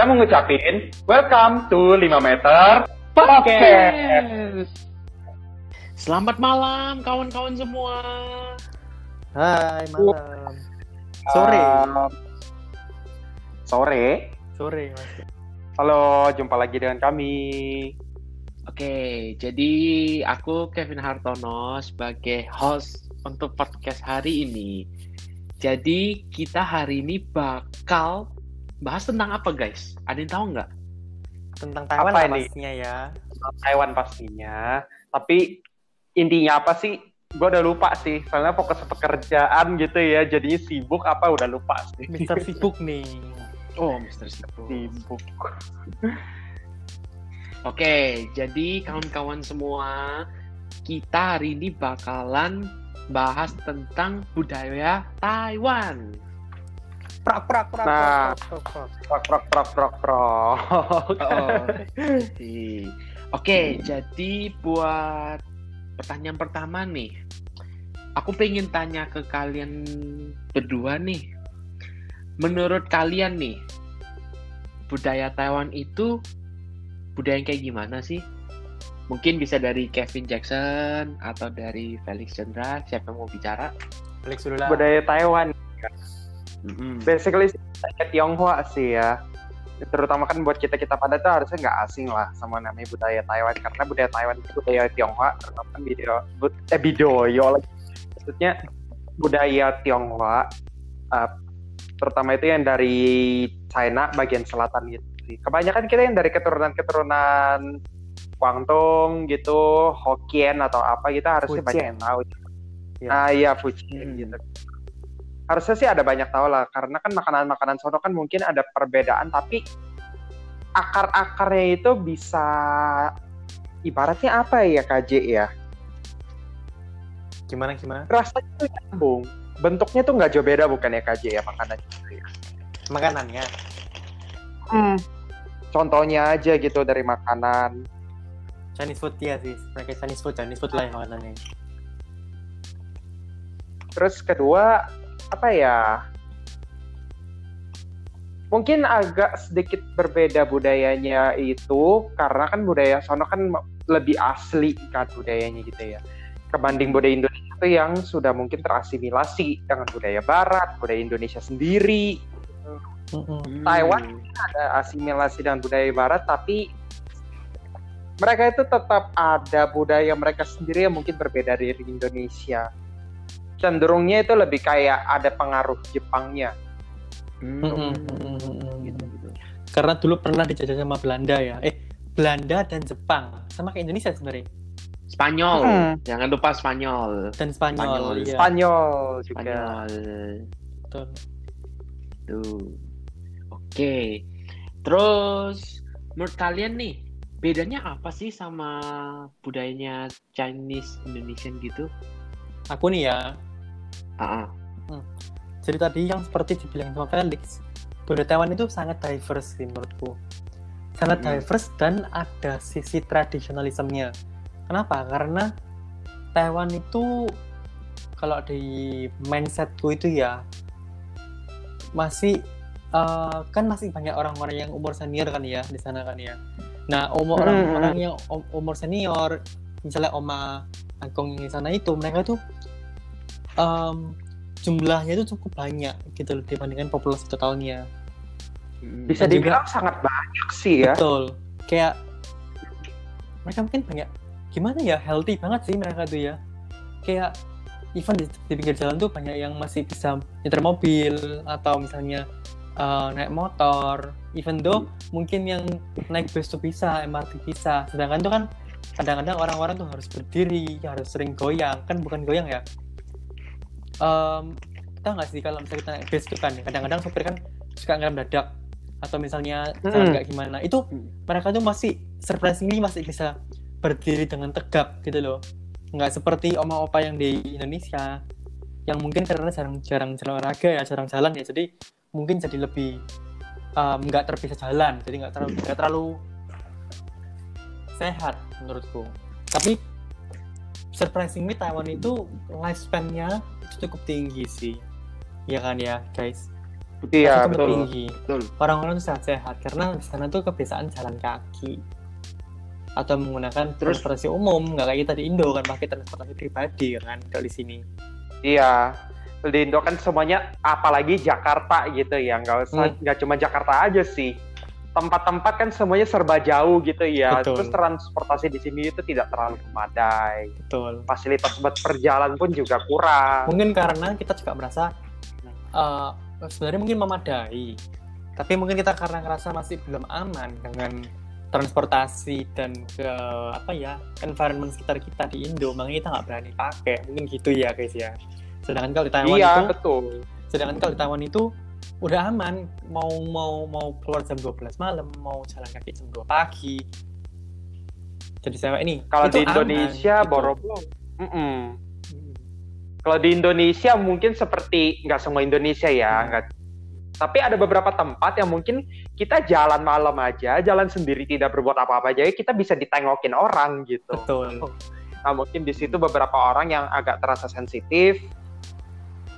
kita mau ngucapin welcome to 5 meter podcast. Selamat malam kawan-kawan semua. Hai, malam. Sore. Um, sore. Sore, Mas. Halo, jumpa lagi dengan kami. Oke, jadi aku Kevin Hartono sebagai host untuk podcast hari ini. Jadi kita hari ini bakal bahas tentang apa guys? Ada yang tahu nggak? Tentang Taiwan Apa ini? pastinya ya. Taiwan pastinya. Tapi intinya apa sih? Gue udah lupa sih. Soalnya fokus pekerjaan gitu ya. Jadinya sibuk apa udah lupa sih. Mister sibuk nih. Oh, Mister Sibuk. Sibuk. Oke, jadi kawan-kawan semua, kita hari ini bakalan bahas tentang budaya Taiwan. Prak prak prak Nah. prak, prak, prak. Prok prok prok prok prok. Oh, jadi- Oke, jadi buat pertanyaan pertama nih, aku pengen tanya ke kalian berdua nih. Menurut kalian nih, budaya Taiwan itu budaya yang kayak gimana sih? Mungkin bisa dari Kevin Jackson atau dari Felix Chandra, siapa yang mau bicara? Alex dulu lah. Budaya Taiwan. Mm-mm. Basically kayak Tionghoa sih ya. Terutama kan buat kita kita pada tuh harusnya nggak asing lah sama namanya budaya Taiwan karena budaya Taiwan itu budaya Tionghoa terutama kan video bud, eh bidoyo lagi. Maksudnya budaya Tionghoa eh, terutama itu yang dari China bagian selatan gitu sih. Kebanyakan kita yang dari keturunan-keturunan Guangdong gitu, Hokkien atau apa kita harusnya banyak yang tahu. Ya. Ah iya Fujian Hmm. gitu harusnya sih ada banyak tahu lah karena kan makanan-makanan sono kan mungkin ada perbedaan tapi akar-akarnya itu bisa ibaratnya apa ya KJ ya Gimana gimana? rasanya tuh nyambung bentuknya tuh nggak jauh beda bukan ya KJ ya makanan itu ya Makanannya. contohnya aja gitu dari makanan Chinese food ya sih. Mereka Chinese food, Chinese food lah yang makanannya. terus kedua apa ya mungkin agak sedikit berbeda budayanya itu karena kan budaya sono kan lebih asli kan budayanya gitu ya. Kebanding budaya Indonesia itu yang sudah mungkin terasimilasi dengan budaya Barat budaya Indonesia sendiri Mm-mm. Taiwan ada asimilasi dengan budaya Barat tapi mereka itu tetap ada budaya mereka sendiri yang mungkin berbeda dari Indonesia cenderungnya itu lebih kayak ada pengaruh Jepangnya Hmm, Mm-mm, mm-mm, mm-mm. gitu, gitu. Karena dulu pernah dijajah sama Belanda ya. Eh, Belanda dan Jepang sama kayak Indonesia sebenarnya. Spanyol, Hmm. jangan lupa Spanyol. Dan Spanyol, Spanyol. iya. Spanyol juga Spanyol. Betul. Tuh. Oke. Terus menurut kalian nih, bedanya apa sih sama budayanya Chinese Indonesian gitu? Aku nih ya, Ah, ah. jadi tadi yang seperti dibilang sama Felix, budaya Taiwan itu sangat diverse sih menurutku. Sangat Mm-mm. diverse dan ada sisi tradisionalismenya. Kenapa? Karena Taiwan itu kalau di mindsetku itu ya masih eh, kan masih banyak orang-orang yang umur senior kan ya di sana kan ya. Nah, umur Mm-mm. orang-orang yang um- umur senior, misalnya Oma yang di sana itu mereka tuh em, jumlahnya itu cukup banyak gitu loh dibandingkan populasi totalnya. Bisa Dan juga- dibilang sangat banyak sih ya Betul. Kayak mereka mungkin banyak gimana ya healthy banget sih mereka tuh ya. Kayak even di, di pinggir jalan tuh banyak yang masih bisa nyetir mobil atau misalnya eh, naik motor. Even though mungkin yang naik bus tuh bisa, MRT bisa. Sedangkan tuh kan kadang-kadang orang-orang tuh harus berdiri, harus sering goyang. Kan bukan goyang ya. Em kita nggak sih kalau misalnya kita naik bus tuh kan kadang-kadang sopir kan suka ngerem dadak atau misalnya jalan nggak gimana. Itu Mm. mereka tuh masih surprisingly masih bisa berdiri dengan tegap gitu loh. Nggak seperti oma opa yang di Indonesia yang mungkin karena jarang jarang jalan olahraga ya jarang jalan ya. Jadi mungkin jadi lebih um, nggak terpisah jalan. Jadi nggak terlalu nggak terlalu sehat menurutku. Tapi surprisingly Taiwan itu lifespan-nya cukup tinggi sih ya kan ya guys Iya, itu betul. tinggi. Betul. Orang-orang tuh sehat-sehat karena di sana tuh kebiasaan jalan kaki atau menggunakan Terus- transportasi umum nggak kayak kita di Indo kan pakai transportasi pribadi kan kalau di sini Iya. Di Indo kan semuanya apalagi Jakarta gitu ya, nggak usah Hmm. nggak cuma Jakarta aja sih. Tempat-tempat kan semuanya serba jauh gitu ya. Betul. Terus transportasi di sini itu tidak terlalu memadai. betul Fasilitas buat perjalanan pun juga kurang. mungkin karena kita juga merasa eh, sebenarnya mungkin memadai tapi mungkin kita karena ngerasa masih belum aman dengan transportasi dan ke apa ya environment sekitar kita di Indo makanya kita nggak berani pakai mungkin gitu ya guys ya sedangkan kalau di Taiwan Iya, itu betul. sedangkan kalau di Taiwan itu udah aman mau mau mau keluar jam 12 malam mau jalan kaki jam 2 pagi jadi cewek ini Kalau itu di aman, Indonesia, gitu. boro-boro. Mm-mm. Hmm. Kalau di Indonesia mungkin seperti nggak semua Indonesia ya, Hmm. nggak. Tapi ada beberapa tempat yang mungkin kita jalan malam aja, jalan sendiri tidak berbuat apa-apa aja, kita bisa ditengokin orang gitu. betul Nah mungkin di situ beberapa orang yang agak terasa sensitif,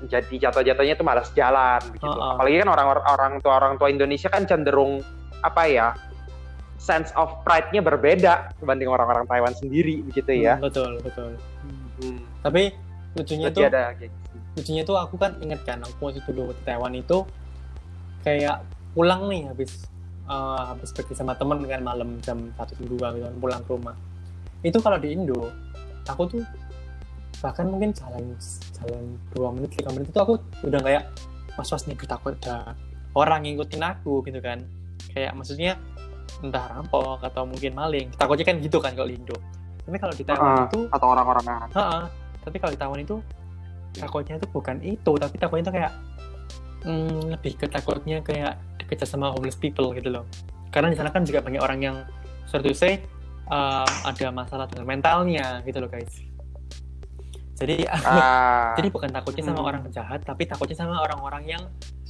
jadi jatuh-jatuhnya itu malas jalan begitu. Oh, oh. Apalagi kan orang orang tua orang tua Indonesia kan cenderung apa ya sense of pride-nya berbeda dibanding orang-orang Taiwan sendiri begitu ya. Hmm, betul betul Hmm. tapi lucunya Jadi tuh ada gitu. lucunya tuh aku kan inget kan aku waktu dulu di Taiwan itu kayak pulang nih habis eh, habis pergi sama temen kan malam jam satu jam dua gitu kan pulang ke rumah itu kalau di Indo aku tuh bahkan mungkin jalan jalan dua menit tiga menit itu aku udah kayak was was nih takut ada orang ngikutin aku gitu kan. Kayak maksudnya entah rampok atau mungkin maling. Takutnya kan gitu kan kalau di Indo. Tapi kalau di Taiwan Ah, itu atau orang-orang yang Ha-ha. tapi kalau di Taiwan itu takutnya itu bukan itu tapi takutnya itu kayak hmm, lebih ke takutnya kayak dikejar sama homeless people gitu loh. Karena di sana kan juga banyak orang yang sorry to say um, ada masalah dengan mentalnya gitu loh guys jadi ah, jadi bukan takutnya sama Hmm. orang jahat tapi takutnya sama orang-orang yang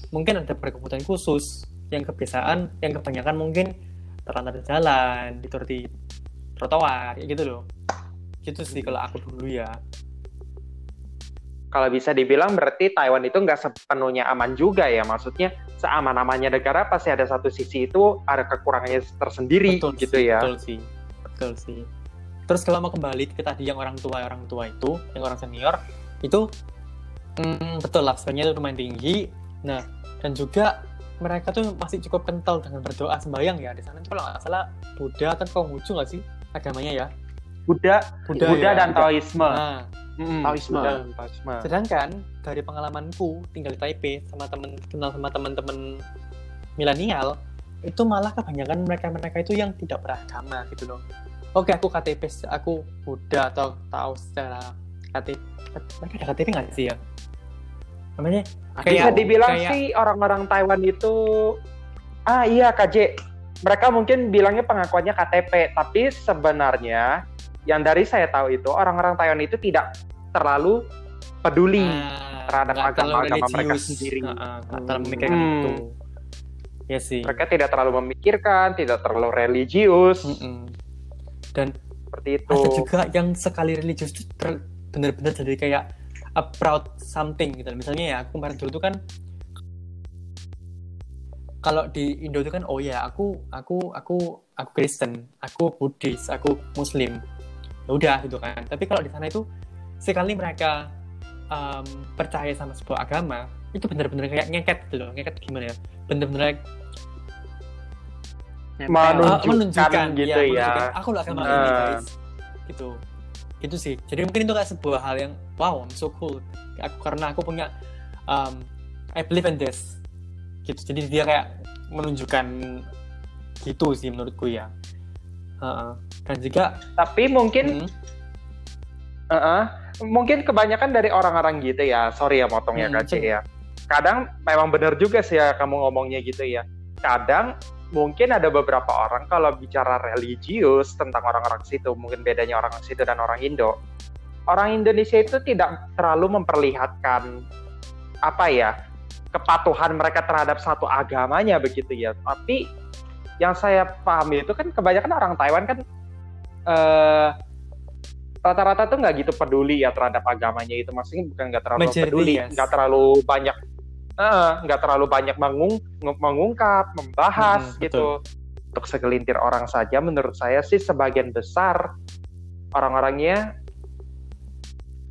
mungkin ada berkebutuhan khusus yang kebiasaan yang kebanyakan mungkin terlantar di jalan tidur di trotoar kayak gitu loh gitu sih kalau aku dulu ya kalau bisa dibilang berarti Taiwan itu nggak sepenuhnya aman juga ya. Maksudnya seaman-amannya negara pasti ada satu sisi itu ada kekurangannya tersendiri gitu sih, ya. betul sih betul sih terus kalau mau kembali ke tadi yang orang tua orang tua itu yang orang senior itu mm, betul lah sebenarnya itu lumayan tinggi nah dan juga mereka tuh masih cukup kental dengan berdoa sembahyang ya di sana tuh kalau nggak salah Buddha kan Konghucu nggak sih agamanya ya Buddha, Buddha, Buddha ya, dan Buddha. Taoisme. nah Mm, Taoisme. Buddha dan Taoisme. sedangkan dari pengalamanku tinggal di Taipei sama temen kenal sama temen-temen milenial itu malah kebanyakan mereka-mereka itu yang tidak beragama gitu loh oke aku KTP aku Buddha atau tahu secara KTP mereka ada KTP nggak sih ya namanya Bisa Kayak- dibilang kayak- sih orang-orang Taiwan itu ah iya KJ. Mereka mungkin bilangnya pengakuannya KTP, tapi sebenarnya yang dari saya tahu itu orang-orang Taiwan itu tidak terlalu peduli. ah, terhadap agama-agama mereka sendiri. Terlalu memikirkan Hmm. itu ya sih Mereka tidak terlalu memikirkan, tidak terlalu religius Mm-mm. Dan seperti itu. ada juga yang sekali religius itu bener-bener jadi kayak a proud something gitu. Misalnya ya aku kemarin dulu tuh kan kalau di Indo itu kan oh ya aku aku aku aku Kristen aku Buddhis aku Muslim. Ya udah gitu kan. Tapi kalau di sana itu sekali mereka um, percaya sama sebuah agama itu bener-bener kayak ngeket gitu loh ngeket gimana ya? Bener-bener Menunjukkan Ah, menunjukkan gitu ya, ya. menunjukkan, aku lah sama ini Ah. guys gitu itu sih jadi mungkin itu kayak sebuah hal yang wow I'm so cool aku karena aku punya um, I believe in this gitu jadi dia kayak menunjukkan gitu sih menurutku ya Heeh. dan juga Tapi mungkin hmm, uh-uh, mungkin kebanyakan dari orang-orang gitu ya. Sorry ya motong ya Hmm, ceng. ya. Kadang memang benar juga sih ya kamu ngomongnya gitu ya. Kadang mungkin ada beberapa orang kalau bicara religius tentang orang-orang situ, mungkin bedanya orang situ dan orang Indo. Orang Indonesia itu tidak terlalu memperlihatkan apa ya kepatuhan mereka terhadap satu agamanya begitu ya. Tapi yang saya pahami itu kan kebanyakan orang Taiwan kan eh, rata-rata tuh nggak gitu peduli ya terhadap agamanya itu maksudnya bukan nggak terlalu peduli nggak terlalu banyak eh, nggak terlalu banyak mengung, mengungkap, membahas Hmm, gitu. Untuk segelintir orang saja, menurut saya sih sebagian besar orang-orangnya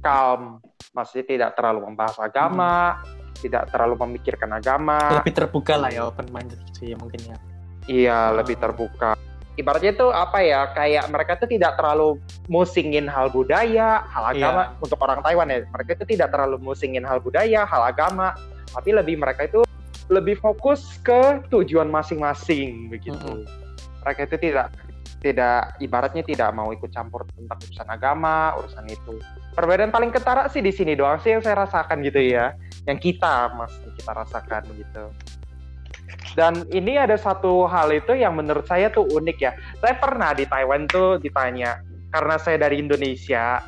calm, maksudnya tidak terlalu membahas agama, tidak terlalu memikirkan agama. lebih terbuka lah ya open minded gitu ya mungkin ya Iya, Oh. lebih terbuka. Ibaratnya itu apa ya? Kayak mereka tuh tidak terlalu musingin hal budaya, hal agama untuk orang Taiwan ya. Mereka itu tidak terlalu musingin hal budaya, hal agama, tapi lebih mereka itu lebih fokus ke tujuan masing-masing begitu. Mereka itu tidak tidak ibaratnya tidak mau ikut campur tentang urusan agama, urusan itu. Perbedaan paling ketara sih di sini doang sih yang saya rasakan gitu ya. Yang kita mas kita rasakan gitu. Dan ini ada satu hal itu yang menurut saya tuh unik ya. Saya pernah di Taiwan tuh ditanya karena saya dari Indonesia,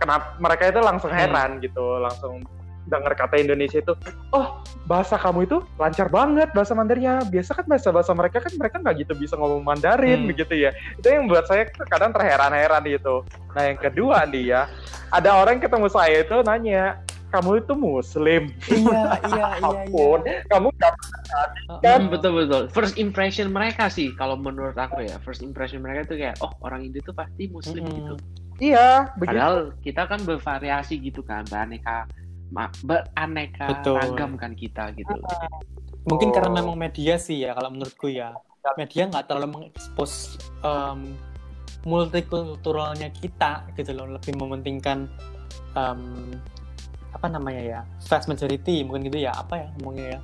kenapa mereka itu langsung Hmm. heran gitu, langsung dengar kata Indonesia itu, oh bahasa kamu itu lancar banget bahasa Mandarinnya. Biasa kan bahasa bahasa mereka kan mereka nggak gitu bisa ngomong Mandarin Hmm. begitu ya. Itu yang buat saya kadang terheran-heran gitu. Nah yang kedua nih ya, ada orang ketemu saya itu nanya, kamu itu Muslim? iya iya iya Ampun, kamu iya Hmm, betul betul. First impression mereka sih, kalau menurut aku ya, first impression mereka itu kayak, oh orang Indo itu pasti Muslim Mm-mm. gitu. Iya, begitu. Padahal kita kan bervariasi gitu kan, beraneka beraneka Betul. ragam kan kita gitu. mungkin Oh. karena memang media sih ya kalau menurutku ya media nggak terlalu mengekspos um, multikulturalnya kita gitu loh lebih mementingkan um, apa namanya ya vast majority mungkin gitu ya apa ya ngomongnya ya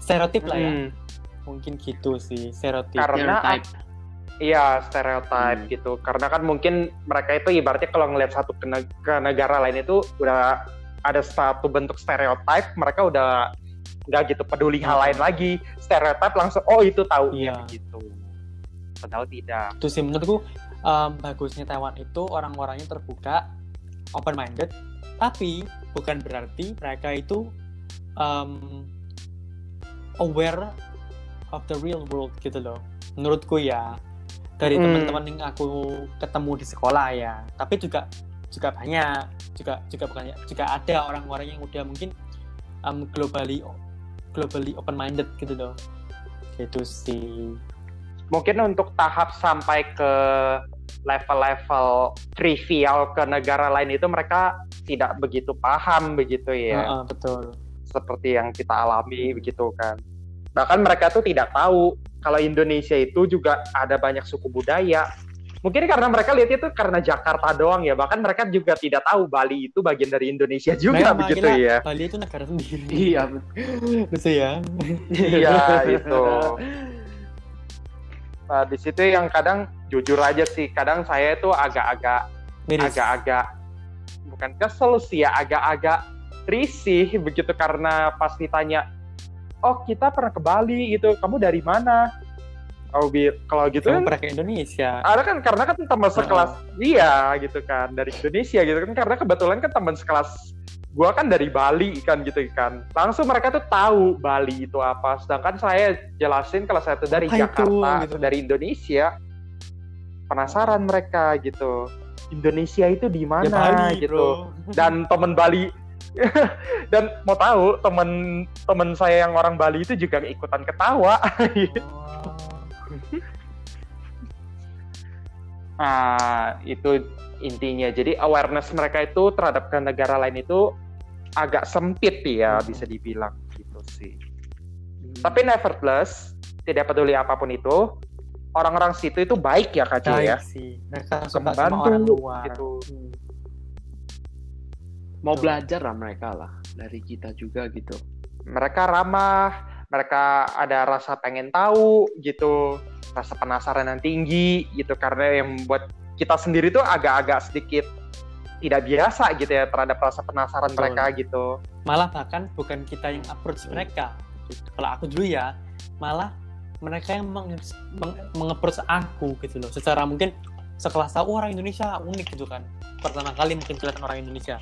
stereotip lah ya Hmm, mungkin gitu sih stereotip Karena Stereotype. Iya, stereotype Hmm. gitu. Karena kan mungkin mereka itu ibaratnya kalau ngelihat satu ke negara lain itu udah ada satu bentuk stereotype, mereka udah nggak gitu peduli hal lain lagi. Stereotype langsung, oh itu tahu Iya. gitu. Padahal tidak. itu sih menurutku um, bagusnya Taiwan itu orang-orangnya terbuka open minded tapi bukan berarti mereka itu um, aware of the real world gitu loh menurutku ya dari Hmm. teman-teman yang aku ketemu di sekolah ya tapi juga juga banyak juga juga bukan ya, juga ada orang-orang yang udah mungkin um, globally globally open minded gitu loh gitu sih Mungkin untuk tahap sampai ke level-level trivial ke negara lain itu mereka tidak begitu paham begitu ya. Heeh, betul seperti yang kita alami begitu kan. Bahkan mereka tuh tidak tahu kalau Indonesia itu juga ada banyak suku budaya. Mungkin karena mereka lihat itu karena Jakarta doang ya. Bahkan mereka juga tidak tahu Bali itu bagian dari Indonesia juga Memang, begitu ya. Bali itu negara sendiri Iya, betul ya Iya itu. Nah, di situ yang kadang jujur aja sih, kadang saya itu agak-agak agak-agak bukan kesel sih ya, agak-agak risih begitu karena pas ditanya, oh kita pernah ke Bali gitu, kamu dari mana? Oh, bi- kalau gitu kamu kan, pernah ke Indonesia ada kan karena kan teman sekelas, iya gitu kan dari Indonesia gitu kan karena kebetulan kan teman sekelas gua kan dari Bali kan gitu kan, langsung mereka tuh tahu Bali itu apa, sedangkan saya jelasin kalau saya tuh dari Apa itu? Jakarta, Gitu. dari Indonesia, penasaran mereka gitu. Indonesia itu di ya mana Bali gitu bro dan temen Bali dan mau tahu temen temen saya yang orang Bali itu juga ikutan ketawa nah itu intinya jadi awareness mereka itu terhadap ke negara lain itu agak sempit ya Hmm. bisa dibilang gitu sih tapi nevertheless tidak peduli apa pun itu orang-orang situ itu baik ya kak Jo, Baik ya sih mereka suka Membantu, sama orang luar gitu. Hmm. mau belajar lah mereka lah dari kita juga gitu. mereka ramah, mereka ada rasa pengen tahu gitu, rasa penasaran yang tinggi gitu karena yang membuat kita sendiri tuh agak-agak sedikit tidak biasa gitu ya terhadap rasa penasaran Betul. mereka gitu. malah bahkan bukan kita yang approach mereka gitu. kalau aku dulu ya malah mereka yang meng, meng- meng-approach aku gitu loh secara mungkin sekelas tahu "Oh, orang Indonesia unik gitu kan pertama kali mungkin kelihatan orang Indonesia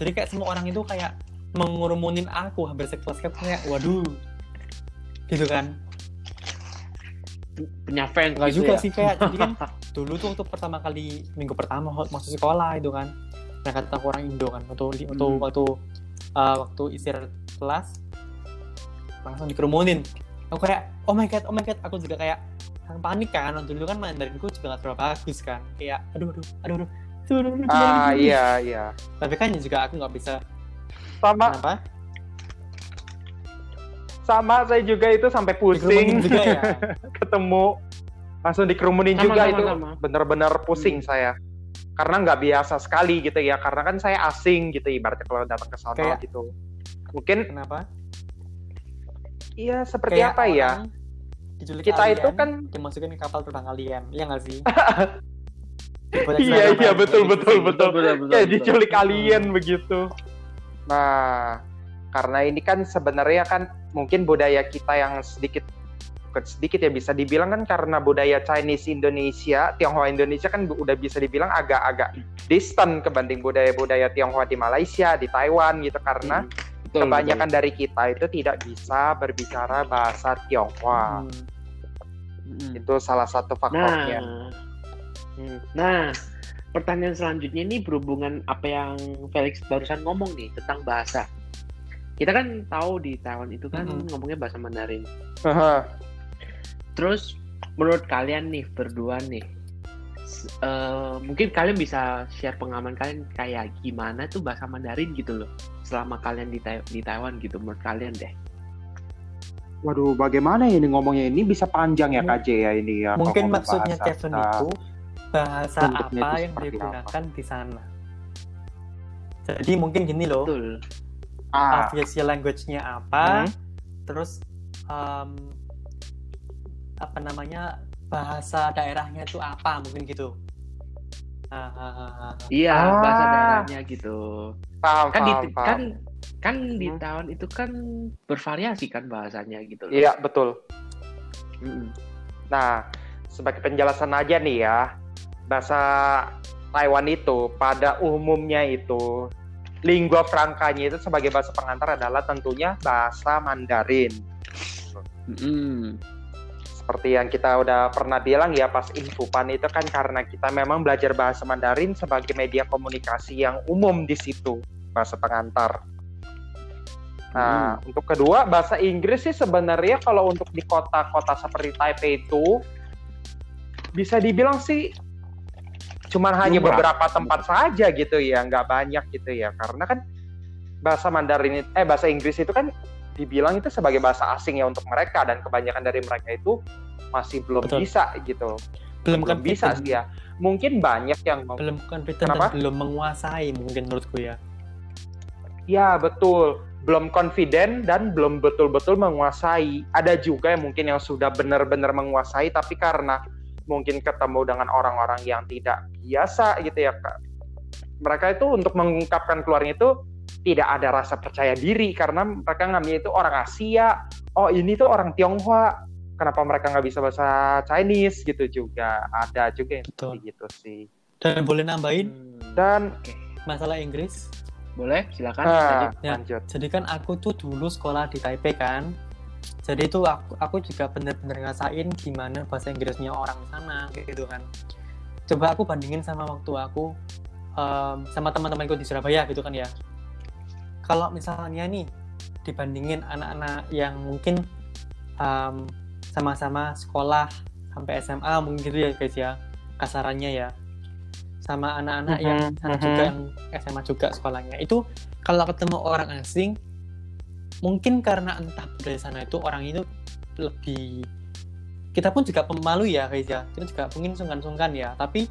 jadi kayak semua orang itu kayak mengurumunin aku hampir sekelas kayak waduh gitu kan Punya fans Enggak gitu juga ya. sih kayak jadi kan dulu tuh waktu pertama kali minggu pertama masuk sekolah itu kan mereka tahu orang Indo kan waktu waktu Hmm. waktu uh, waktu istirahat kelas langsung dikerumunin aku kayak oh my god oh my god aku juga kayak panik kan dulu kan Mandarinku juga gak terlalu bagus kan kayak aduh aduh aduh aduh aduh, aduh, aduh, Ah aduh. iya iya. tapi kan juga aku nggak bisa Sama kenapa sama saya juga itu sampai pusing. Juga ya? Ketemu. Langsung dikerumunin Sama, juga sama, itu. sama. bener-bener pusing saya. Karena nggak biasa sekali gitu ya. Karena kan saya asing gitu ibaratnya kalau datang ke sana Kayak- gitu. Mungkin kenapa? Iya seperti Kayak apa ya? diculik kita alien, itu kan dimasukin ke kapal terbang kalian iya nggak sih? Iya iya betul betul betul. Betul, betul, kayak betul. diculik Hmm. alien begitu. Nah karena ini kan sebenarnya kan mungkin budaya kita yang sedikit sedikit ya bisa dibilang kan karena budaya Chinese Indonesia Tionghoa Indonesia kan udah bisa dibilang agak-agak distant kebanding budaya-budaya Tionghoa di Malaysia di Taiwan gitu karena Betul, kebanyakan dari kita itu tidak bisa berbicara bahasa Tionghoa Hmm. betul. Mm. itu salah satu Nah, faktornya Hmm. nah, pertanyaan selanjutnya ini berhubungan apa yang Felix barusan ngomong nih tentang bahasa. Kita kan tahu di Taiwan itu kan Mhm. ngomongnya bahasa Mandarin. Haha. Terus menurut kalian nih berdua nih, eh, mungkin kalian bisa share pengalaman kalian kayak gimana tuh bahasa Mandarin gitu loh, selama kalian di, Tai- di Taiwan gitu menurut kalian deh. Waduh, bagaimana ini ngomongnya ini bisa panjang ya KJ ya ini ya. mungkin kalau maksudnya bahasa Kevin itu bahasa apa itu yang digunakan di sana jadi mungkin gini loh Betul. Ah, official language-nya apa Hmm. terus um, apa namanya bahasa daerahnya itu apa mungkin gitu Ah, ah, ah, ah. Iya, Ah. bahasa daerahnya gitu. paham, Kan di paham, paham. kan kan di Hmm. Taiwan itu kan bervariasi kan bahasanya gitu loh. Iya, betul. Mm-mm. Nah, sebagai penjelasan aja nih ya, bahasa Taiwan itu pada umumnya itu lingua francanya itu sebagai bahasa pengantar adalah tentunya bahasa Mandarin. Mm-mm. Seperti yang kita udah pernah bilang ya pas infopan itu kan karena kita memang belajar bahasa Mandarin sebagai media komunikasi yang umum di situ, bahasa pengantar. Nah, untuk kedua bahasa Inggris sih sebenarnya kalau untuk di kota-kota seperti Taipei itu bisa dibilang sih cuman hanya Lumrah. beberapa tempat saja gitu ya, nggak banyak gitu ya. Karena kan bahasa Mandarin eh bahasa Inggris itu kan dibilang itu sebagai bahasa asing ya untuk mereka dan kebanyakan dari mereka itu masih belum Betul. bisa gitu. belum Belum bisa sih ya. Mungkin banyak yang mau belum Kenapa? belum menguasai mungkin menurutku ya Ya betul, belum confident dan belum betul-betul menguasai. Ada juga yang mungkin yang sudah benar-benar menguasai, tapi karena mungkin ketemu dengan orang-orang yang tidak biasa gitu ya kak. Mereka itu untuk mengungkapkan keluarnya itu tidak ada rasa percaya diri karena mereka ngambil itu orang Asia. Oh ini tuh orang Tionghoa. Kenapa mereka nggak bisa bahasa Chinese gitu juga ada juga yang Betul. seperti gitu sih. dan boleh nambahin Hmm. Dan Oke. masalah Inggris boleh silakan ah, lanjut. Ya. lanjut. jadi kan aku tuh dulu sekolah di Taipei kan jadi itu aku aku juga bener-bener ngerasain gimana bahasa Inggrisnya orang sana gitu kan. Coba aku bandingin sama waktu aku em, sama teman-temanku di Surabaya gitu kan ya. Kalau misalnya nih dibandingin anak-anak yang mungkin em, sama-sama sekolah sampai SMA mungkin gitu ya guys ya kasarannya ya. Sama anak-anak yang Mhm, sana mhm. juga yang SMA juga sekolahnya. Itu kalau ketemu orang asing mungkin karena entah dari sana itu orang itu lebih kita pun juga pemalu ya guys ya. Kita juga mungkin sungkan-sungkan ya. Tapi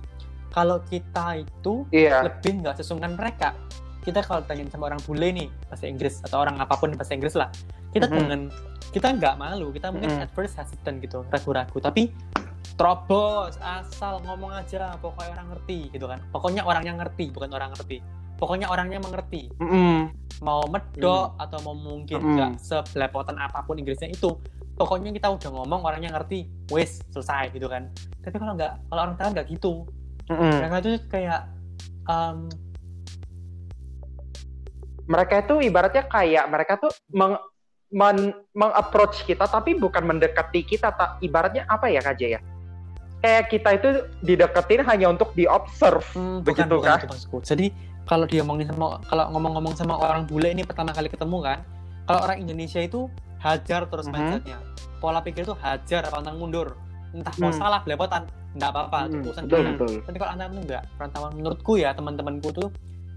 kalau kita itu Iya. lebih nggak sesungkan mereka. Kita kalau tanya sama orang bule nih bahasa Inggris atau orang apa pun bahasa Inggris lah kita Mhm. dengan kita nggak malu. Kita mungkin Mhm. at first hesitant gitu ragu-ragu. Tapi terobos asal ngomong aja pokoknya orang ngerti gitu kan. Pokoknya orangnya ngerti bukan orang ngerti pokoknya orangnya mengerti Mm-mm. mau medok atau mau mungkin Mm. nggak sebelepotan apa pun Inggrisnya itu pokoknya kita udah ngomong orangnya ngerti wes selesai gitu kan tapi kalau nggak kalau orang Thailand nggak gitu Mm-mm. mereka tuh kayak um, mereka itu ibaratnya kayak mereka tuh meng men, meng-approach kita tapi bukan mendekati kita tak ibaratnya apa ya Kak Jay, ya kayak kita itu dideketin hanya untuk diobserve Hmm, begitu bukan, bukan kah? itu maksudku. Jadi kalau dia ngomongin sama kalau ngomong-ngomong sama orang bule ini pertama kali ketemu kan, kalau orang Indonesia itu hajar terus Mhm. mindsetnya. Pola pikir itu hajar pantang mundur. Entah mau Hmm. salah belepotan nggak apa-apa itu Hmm, urusan betul betul. Tapi kalau anak itu enggak perantauan menurutku ya teman-temanku tuh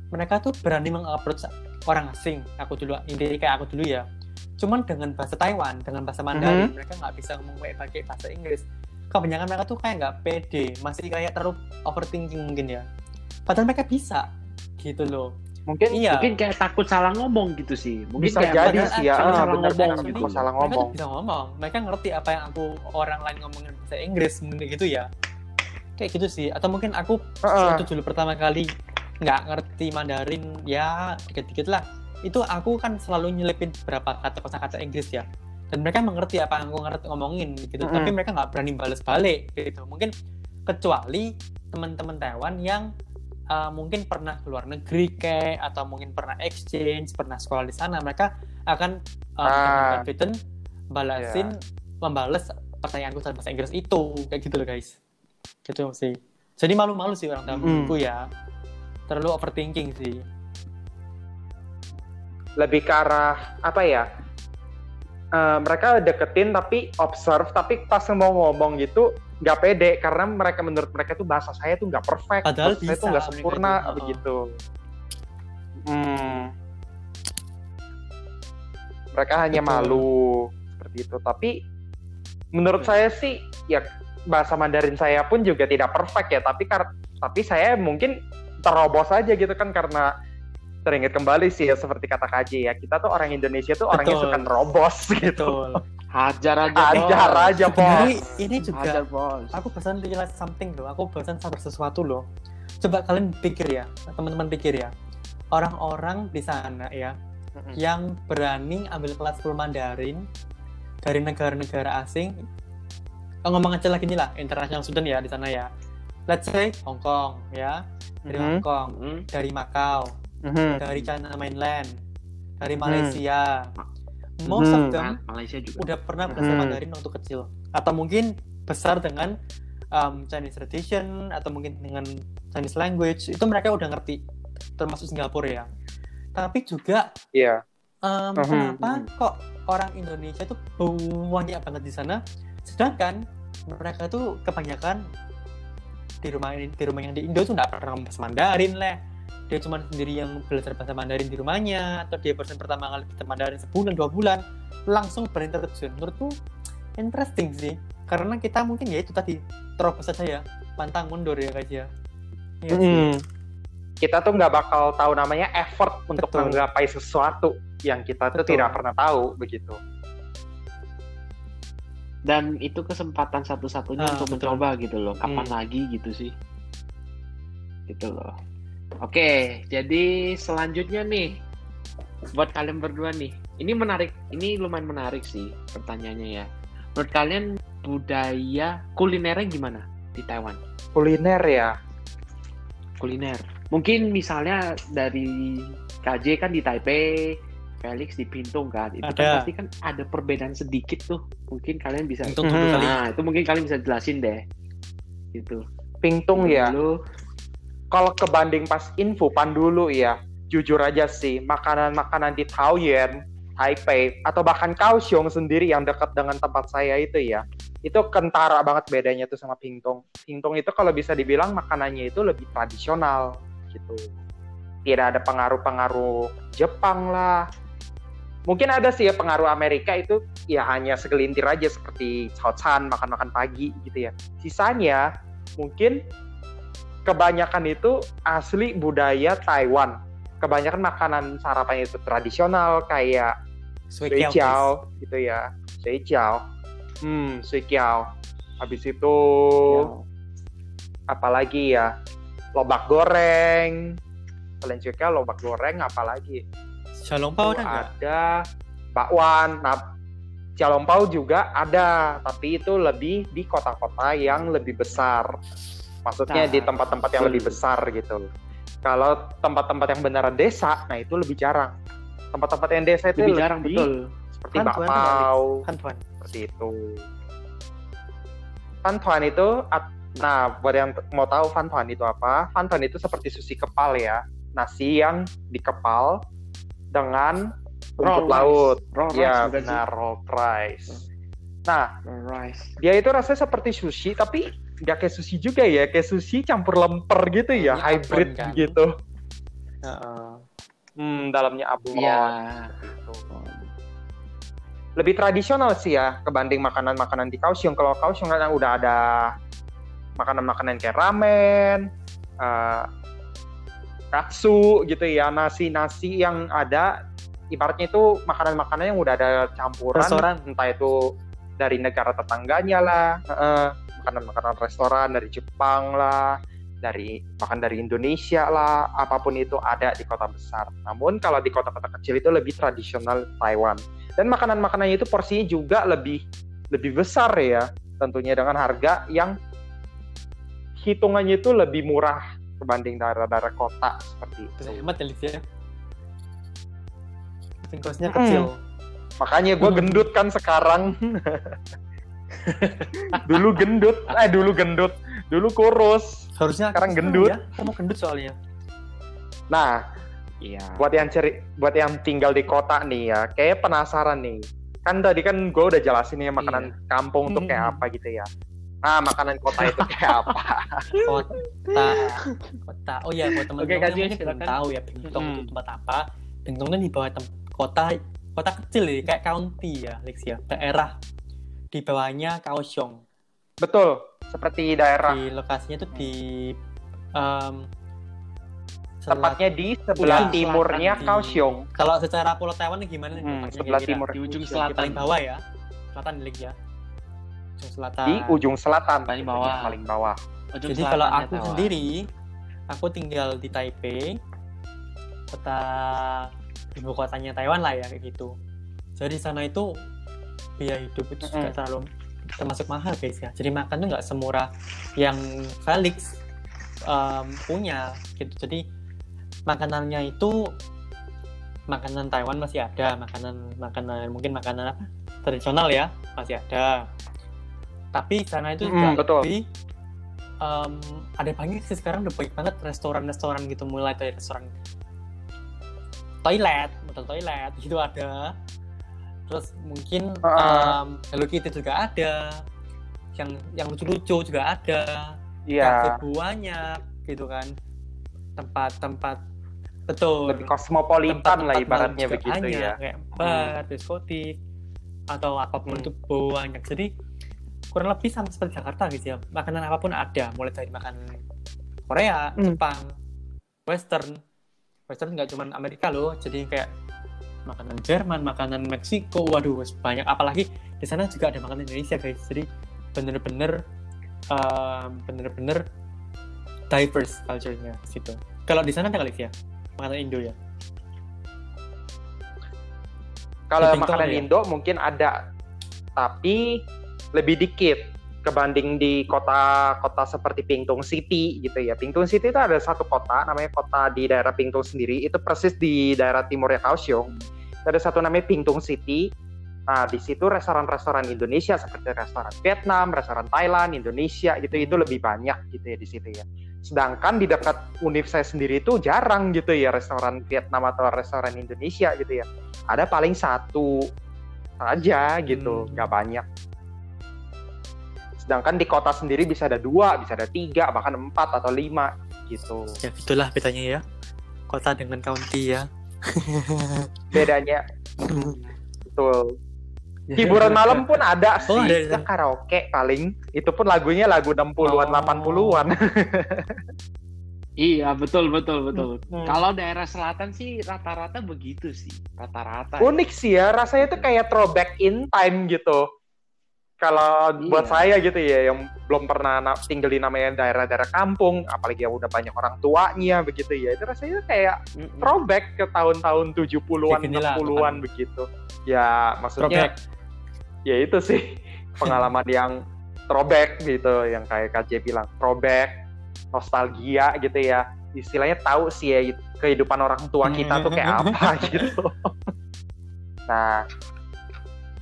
mereka tuh berani mengapproach orang asing. Aku dulu intinya kayak aku dulu ya. Cuman dengan bahasa Taiwan dengan bahasa Mandarin Mhm. mereka nggak bisa ngomong kayak pakai bahasa Inggris. Kebanyakan mereka tuh kayak nggak pede masih kayak terlalu overthinking mungkin ya. Padahal mereka bisa gitu loh. Mungkin iya. mungkin kayak takut salah ngomong gitu sih. Mungkin bisa kayak jadi sih ya ah, salah bener ngomong bener gitu. salah mereka tuh ngomong. bisa ngomong. Mereka ngerti apa yang aku orang lain ngomongin bahasa Inggris mungkin gitu ya. Kayak gitu sih. Atau mungkin aku Heeh. waktu dulu pertama kali nggak ngerti Mandarin ya dikit-dikit lah. Itu aku kan selalu nyelipin beberapa kata kata Inggris ya. Dan mereka mengerti apa yang aku ngerti ngomongin gitu. Mm-mm. tapi mereka nggak berani balas balik gitu. Mungkin kecuali teman-teman Taiwan yang uh, mungkin pernah keluar negeri kayak atau mungkin pernah exchange pernah sekolah di sana mereka akan uh, Ah. confident balasin membales pertanyaanku dalam bahasa Inggris itu kayak gitu loh guys. Gitu sih. Jadi malu-malu sih orang tamuku ya. Terlalu overthinking sih. Lebih ke arah apa ya? Eh, mereka deketin tapi observe tapi pas mau ngomong gitu nggak pede karena mereka menurut mereka tuh bahasa saya tuh nggak perfect Padahal bahasa saya tuh bisa nggak sempurna itu, oh. begitu hmm. mereka hanya Betul. malu seperti itu tapi menurut saya sih ya bahasa Mandarin saya pun juga tidak perfect ya tapi tapi saya mungkin terobos aja gitu kan karena teringat kembali sih ya seperti kata KJ ya kita tuh orang Indonesia tuh orangnya Betul. suka nerobos gitu betul hajar aja ajar bos. aja bos Sebenarnya ini juga hajar bos aku pesan realize something loh aku pesan sadar sesuatu loh coba kalian pikir ya teman-teman pikir ya orang-orang di sana ya Mm-mm. yang berani ambil kelas full Mandarin dari negara-negara asing oh, ngomong aja lagi nih lah international student ya di sana ya let's say Hong Kong ya dari Mhm. Hong Kong Hmm. dari Macau Mhm. dari China mainland dari. Malaysia most Mhm. of them Ma- Malaysia juga udah pernah belajar Mhm. Mandarin waktu kecil atau mungkin besar dengan um, Chinese tradition atau mungkin dengan Chinese language itu mereka udah ngerti termasuk Singapura ya tapi juga Iya. um, Mhm, kenapa mhm. kok orang Indonesia tuh banyak banget di sana sedangkan mereka tuh kebanyakan di rumah ini di rumah yang di Indo tuh nggak pernah ngomong bahasa Mandarin lah dia cuma sendiri yang belajar bahasa Mandarin di rumahnya atau dia persen pertama kali belajar Mandarin sebulan dua bulan langsung berani terjun menurutku interesting sih karena kita mungkin ya itu tadi terobos saja ya pantang mundur ya guys ya Iya sih. Mm. Kita tuh nggak bakal tahu namanya effort untuk Betul. menggapai sesuatu yang kita tuh Betul. tidak pernah tahu begitu. dan itu kesempatan satu-satunya Ah, untuk betul. mencoba gitu loh kapan Hmm. lagi gitu sih gitu loh oke jadi selanjutnya nih buat kalian berdua nih ini menarik ini lumayan menarik sih pertanyaannya ya menurut kalian budaya kulinernya gimana di Taiwan Kuliner ya. kuliner mungkin misalnya dari KJ kan di Taipei Felix di Pintung kan itu Ada. kan pasti kan ada perbedaan sedikit tuh mungkin kalian bisa dulu kali Nah, itu mungkin kalian bisa jelasin deh. Gitu. Pingtung ya. Kalau kebanding pas info pan dulu ya, jujur aja sih makanan-makanan di Taoyuan, Taipei atau bahkan Kaohsiung sendiri yang dekat dengan tempat saya itu ya, itu kentara banget bedanya tuh sama Pingtung. Pingtung itu kalau bisa dibilang makanannya itu lebih tradisional gitu. Tidak ada pengaruh-pengaruh Jepang lah. Mungkin ada sih ya pengaruh Amerika itu ya hanya segelintir aja seperti Chan makan-makan pagi gitu ya. Sisanya mungkin kebanyakan itu asli budaya Taiwan. Kebanyakan makanan sarapan itu tradisional kayak Sui sui kiao, jiao gitu ya. Sui jiao. Hmm, sui kiao. Habis itu apalagi ya? Lobak goreng. Selain sui kiao, lobak goreng apalagi? Xiaolongbao ada ada bakwan. Nah, Xiaolongbao juga ada, tapi itu lebih di kota-kota yang lebih besar. Maksudnya Nah, di tempat-tempat yang lebih besar gitu. Kalau tempat-tempat yang beneran desa, nah itu lebih jarang. Tempat-tempat yang desa itu lebih jarang betul. seperti Kan tuan bakpao, Kan tuan. seperti itu. Fantuan itu, at- nah buat yang mau tahu fantuan itu apa? Fantuan itu seperti sushi kepal ya, nasi yang dikepal dengan rumput laut. rice. Raw rice Iya benar raw rice. Nah Raw rice. dia itu rasanya seperti sushi tapi nggak kayak sushi juga ya kayak sushi campur lemper gitu ya Ini hybrid kan? gitu. Heeh. Hmm dalamnya abon. Iya. gitu. Lebih tradisional sih ya kebanding makanan-makanan di Kaohsiung. Kalau Kaohsiung kan udah ada makanan-makanan kayak ramen, eh, katsu gitu ya, nasi-nasi yang ada ibaratnya itu makanan-makanan yang udah ada campuran, Restoran. entah itu dari negara tetangganya lah, eh, makanan-makanan restoran dari Jepang lah, dari bahkan dari Indonesia lah, apa pun itu ada di kota besar. Namun kalau di kota-kota kecil itu lebih tradisional Taiwan. Dan makanan-makanannya itu porsinya juga lebih lebih besar ya, tentunya dengan harga yang hitungannya itu lebih murah kebanding daerah-daerah kota seperti itu. hemat ya Liv ya. Living cost-nya Mm-mm. kecil. Makanya gue gendut kan sekarang. dulu gendut, eh dulu gendut, dulu kurus. Harusnya Sekarang aku gendut. Ya. Kamu gendut soalnya. Nah, Iya. buat yang ceri, buat yang tinggal di kota nih ya, kayak penasaran nih. Kan tadi kan gue udah jelasin nih makanan kampung tuh kayak Hmm. apa gitu ya. Nah, makanan kota itu kayak apa? Kota. Kota. Oh iya, buat teman-teman yang belum tahu ya Bintong Hmm. itu tempat apa. Bintong itu di bawah tem- kota kota kecil ya, kayak county ya, Lex ya. Daerah di bawahnya Kaohsiung. Betul, seperti daerah Di lokasinya tuh di em, selat- tepatnya di sebelah Ujung timurnya di- Kaohsiung. Kalau secara pulau Taiwan gimana? Hmm, sebelah kira-kira? timur Di ujung Di selatan. paling bawah ya. Selatan Lex ya. Ujung selatan. Di ujung selatan, Paling bawah. paling bawah. Ujung Jadi kalau aku Taiwan. sendiri, aku tinggal di Taipei, kota ibu kotanya Taiwan lah ya kayak gitu. Jadi di sana itu biaya hidup itu juga Mm-mm. terlalu termasuk mahal guys ya. Jadi makan tuh nggak semurah yang Felix em, punya gitu. Jadi makanannya itu makanan Taiwan masih ada, makanan makanan mungkin makanan apa tradisional ya masih ada. Tapi sana itu Mm, juga betul. lebih em, ada banyak sih sekarang udah banyak banget restoran-restoran gitu mulai dari restoran toilet, betul toilet gitu ada. Terus mungkin Ah. em, Hello Kitty juga ada. Yang yang lucu-lucu juga ada. Iya, banyak gitu kan. Tempat-tempat betul. lebih kosmopolitan lah Tempat-tempat ibaratnya malam juga begitu ya. Kayak bar, diskotik atau apa pun Hmm. itu banyak. Jadi kurang lebih sama seperti Jakarta gitu ya. Makanan apa pun ada, mulai dari makanan Korea, Hmm. Jepang, Western. Western nggak cuma Amerika loh, jadi kayak makanan Jerman, makanan Meksiko, waduh banyak. Apalagi di sana juga ada makanan Indonesia guys. Jadi bener-bener um, bener-bener diverse culture-nya situ. Kalau di sana ada kali ya makanan Indo ya. Kalau makanan ya? Indo mungkin ada, tapi lebih dikit kebanding di kota-kota seperti Pingtung City gitu ya. Pingtung City itu ada satu kota namanya kota di daerah Pingtung sendiri itu persis di daerah timurnya Kaohsiung. Ada satu namanya Pingtung City. Nah, di situ restoran-restoran Indonesia seperti restoran Vietnam, restoran Thailand, Indonesia gitu itu lebih banyak gitu ya di situ ya. Sedangkan di dekat univ saya sendiri itu jarang gitu ya restoran Vietnam atau restoran Indonesia gitu ya. Ada paling satu saja gitu, Hmm. nggak banyak. Sedangkan di kota sendiri bisa ada dua, bisa ada tiga, bahkan empat atau lima gitu. Ya itulah bedanya ya. Kota dengan county ya. Bedanya betul. Hiburan malam pun ada sih, Oh, ada, ada. Ya, karaoke paling. Itu pun lagunya lagu 60-an, Oh. 80-an. Iya betul betul betul. Hmm. Kalau daerah selatan sih rata-rata begitu sih rata-rata. Unik sih ya, rasanya tuh kayak throwback in time gitu. Kalau buat Iya. saya gitu ya, yang belum pernah na- tinggal di namanya daerah-daerah kampung, apalagi yang udah banyak orang tuanya begitu ya, itu rasanya kayak Mm-mm. throwback ke tahun-tahun 70-an, Kayak inilah, 60-an bukan. begitu. Ya, maksudnya Throwback. ya itu sih pengalaman yang throwback gitu, yang kayak KJ bilang, throwback, nostalgia gitu ya. Istilahnya tahu sih ya kehidupan orang tua kita tuh kayak apa gitu. Nah,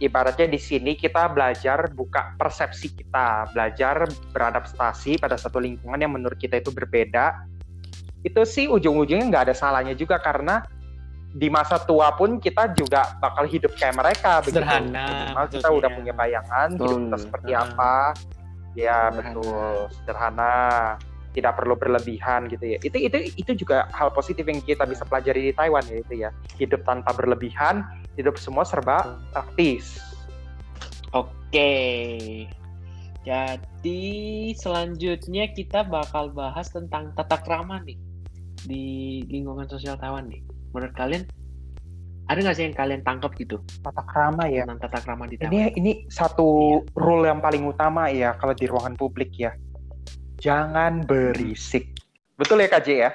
ibaratnya di sini kita belajar buka persepsi kita, belajar beradaptasi pada satu lingkungan yang menurut kita itu berbeda. Itu sih ujung-ujungnya nggak ada salahnya juga karena di masa tua pun kita juga bakal hidup kayak mereka begitu. Sederhana, Minimal kita udah punya bayangan hidup Betul. kita seperti Ah. apa. Ya Sederhana. betul, sederhana. Tidak perlu berlebihan gitu ya. Itu itu itu juga hal positif yang kita bisa pelajari di Taiwan ya itu ya. Hidup tanpa berlebihan, hidup semua serba praktis. Oke. Jadi selanjutnya kita bakal bahas tentang tata krama nih di lingkungan sosial Taiwan nih. Menurut kalian ada nggak sih yang kalian tangkap gitu Tata krama ya. tentang tata krama di Taiwan? Ini ini satu rule yang paling utama ya kalau di ruangan publik ya. Jangan berisik. Betul ya KJ ya?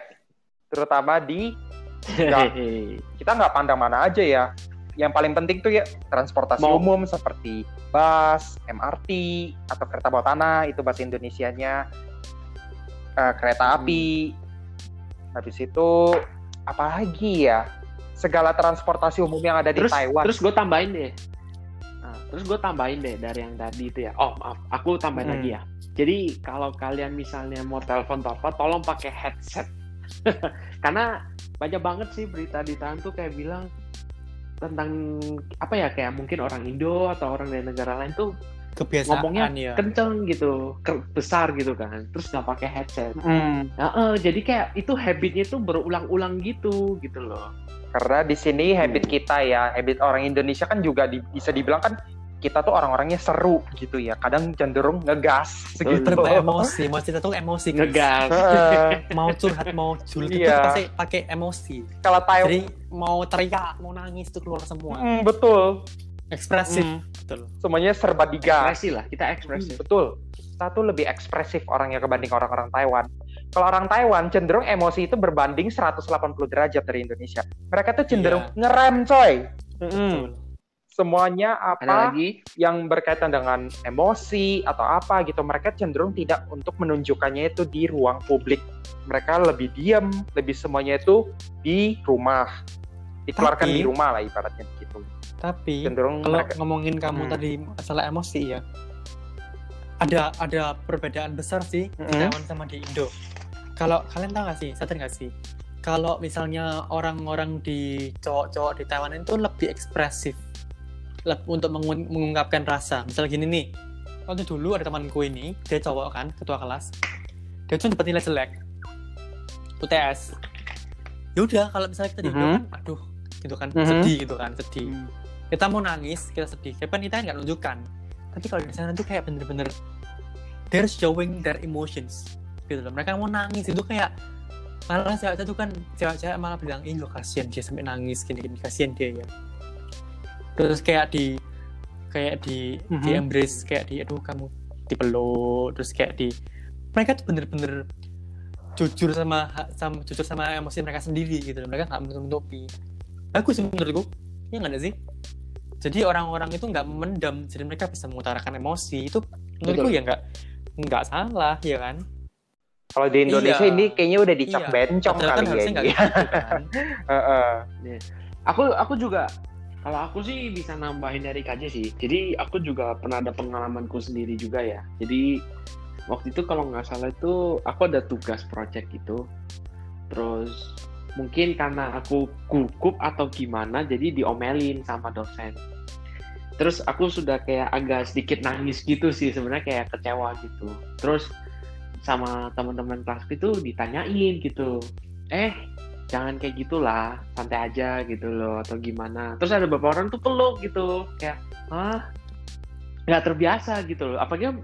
Terutama di nggak- kita nggak pandang mana aja ya. Yang paling penting tuh ya transportasi Mau- umum seperti bus, MRT atau kereta bawah tanah itu bahasa Indonesianya. Eh, kereta Hmm. api. Habis itu apa lagi ya? Segala transportasi umum yang ada di terus Taiwan. terus gue tambahin deh. Nah, terus gue tambahin deh dari yang tadi itu ya. Oh maaf, aku tambahin Hmm. lagi ya. Jadi kalau kalian misalnya mau telepon apa, tolong pakai headset. Karena banyak banget sih berita di Taiwan tuh kayak bilang tentang apa ya kayak mungkin orang Indo atau orang dari negara lain tuh kebiasaan ngomongnya ya. kenceng gitu, ke- besar gitu kan. Terus nggak pakai headset. Hmm. Nah, eh, jadi kayak itu habitnya tuh berulang-ulang gitu gitu loh. Karena di sini habit kita ya, habit orang Indonesia kan juga di- bisa dibilang kan kita tuh orang-orangnya seru gitu ya. Kadang cenderung ngegas segitu. Berubah emosi, mau cerita tuh emosi. guys. Ngegas. Mau curhat, mau julid itu Iya. pasti pakai emosi. Kalau Taiwan, Jadi mau teriak, mau nangis itu keluar semua. Hmm, betul. Ekspresif, Hmm, betul. semuanya serba digas. Ekspresi lah, kita ekspresif. Betul. Kita tuh lebih ekspresif orangnya kebanding orang-orang Taiwan. Kalau orang Taiwan cenderung emosi itu berbanding 180 derajat dari Indonesia. Mereka tuh cenderung Iya. ngerem, coy. Betul. Semuanya apa lagi? yang berkaitan dengan emosi atau apa gitu mereka cenderung tidak untuk menunjukkannya itu di ruang publik mereka lebih diam lebih semuanya itu di rumah dikeluarkan Tapi- di rumah lah ibaratnya gitu Tapi cenderung kalau mereka ngomongin kamu Hmm. tadi masalah emosi ya, ada ada perbedaan besar sih di Mm-mm. Taiwan sama di Indo. Kalau kalian tahu nggak sih, sadar nggak sih? Kalau misalnya orang-orang di cowok-cowok di Taiwan itu lebih ekspresif untuk mengun- mengungkapkan rasa. Misal gini nih, waktu dulu ada temanku ini, dia cowok kan, ketua kelas, dia tuh dapat nilai jelek, UTS. Ya udah, kalau misalnya kita di Indo Mhm. kan, aduh, gitu kan, Mhm. sedih gitu kan, sedih kita mau nangis kita sedih tapi kan kita nggak nunjukkan tapi kalau di sana tuh kayak bener-bener they're showing their emotions gitu loh mereka mau nangis itu kayak malah cewek tuh kan cewek-cewek malah bilang ih lo kasihan dia sampai nangis gini gini kasihan dia ya terus kayak di kayak di Mhm. di embrace kayak di aduh kamu dipeluk terus kayak di mereka tuh bener-bener jujur sama sama jujur sama emosi mereka sendiri gitu loh. mereka nggak menutupi bagus sih menurutku ya nggak ada sih jadi orang-orang itu nggak memendam jadi mereka bisa mengutarakan emosi itu menurutku Betul. ya nggak nggak salah ya kan kalau di Indonesia Iya. ini kayaknya udah dicap Iya. bencong Padahal kan kali ya gitu kan Heeh. Aku aku juga kalau aku sih bisa nambahin dari KJ sih. Jadi aku juga pernah ada pengalamanku sendiri juga ya. Jadi waktu itu kalau nggak salah itu aku ada tugas project gitu. Terus mungkin karena aku gugup atau gimana jadi diomelin sama dosen. Terus aku sudah kayak agak sedikit nangis gitu sih sebenarnya kayak kecewa gitu. Terus sama teman-teman kelasku itu ditanyain gitu. Eh, jangan kayak gitulah santai aja gitu loh atau gimana terus ada beberapa orang tuh peluk gitu kayak ah nggak terbiasa gitu loh apalagi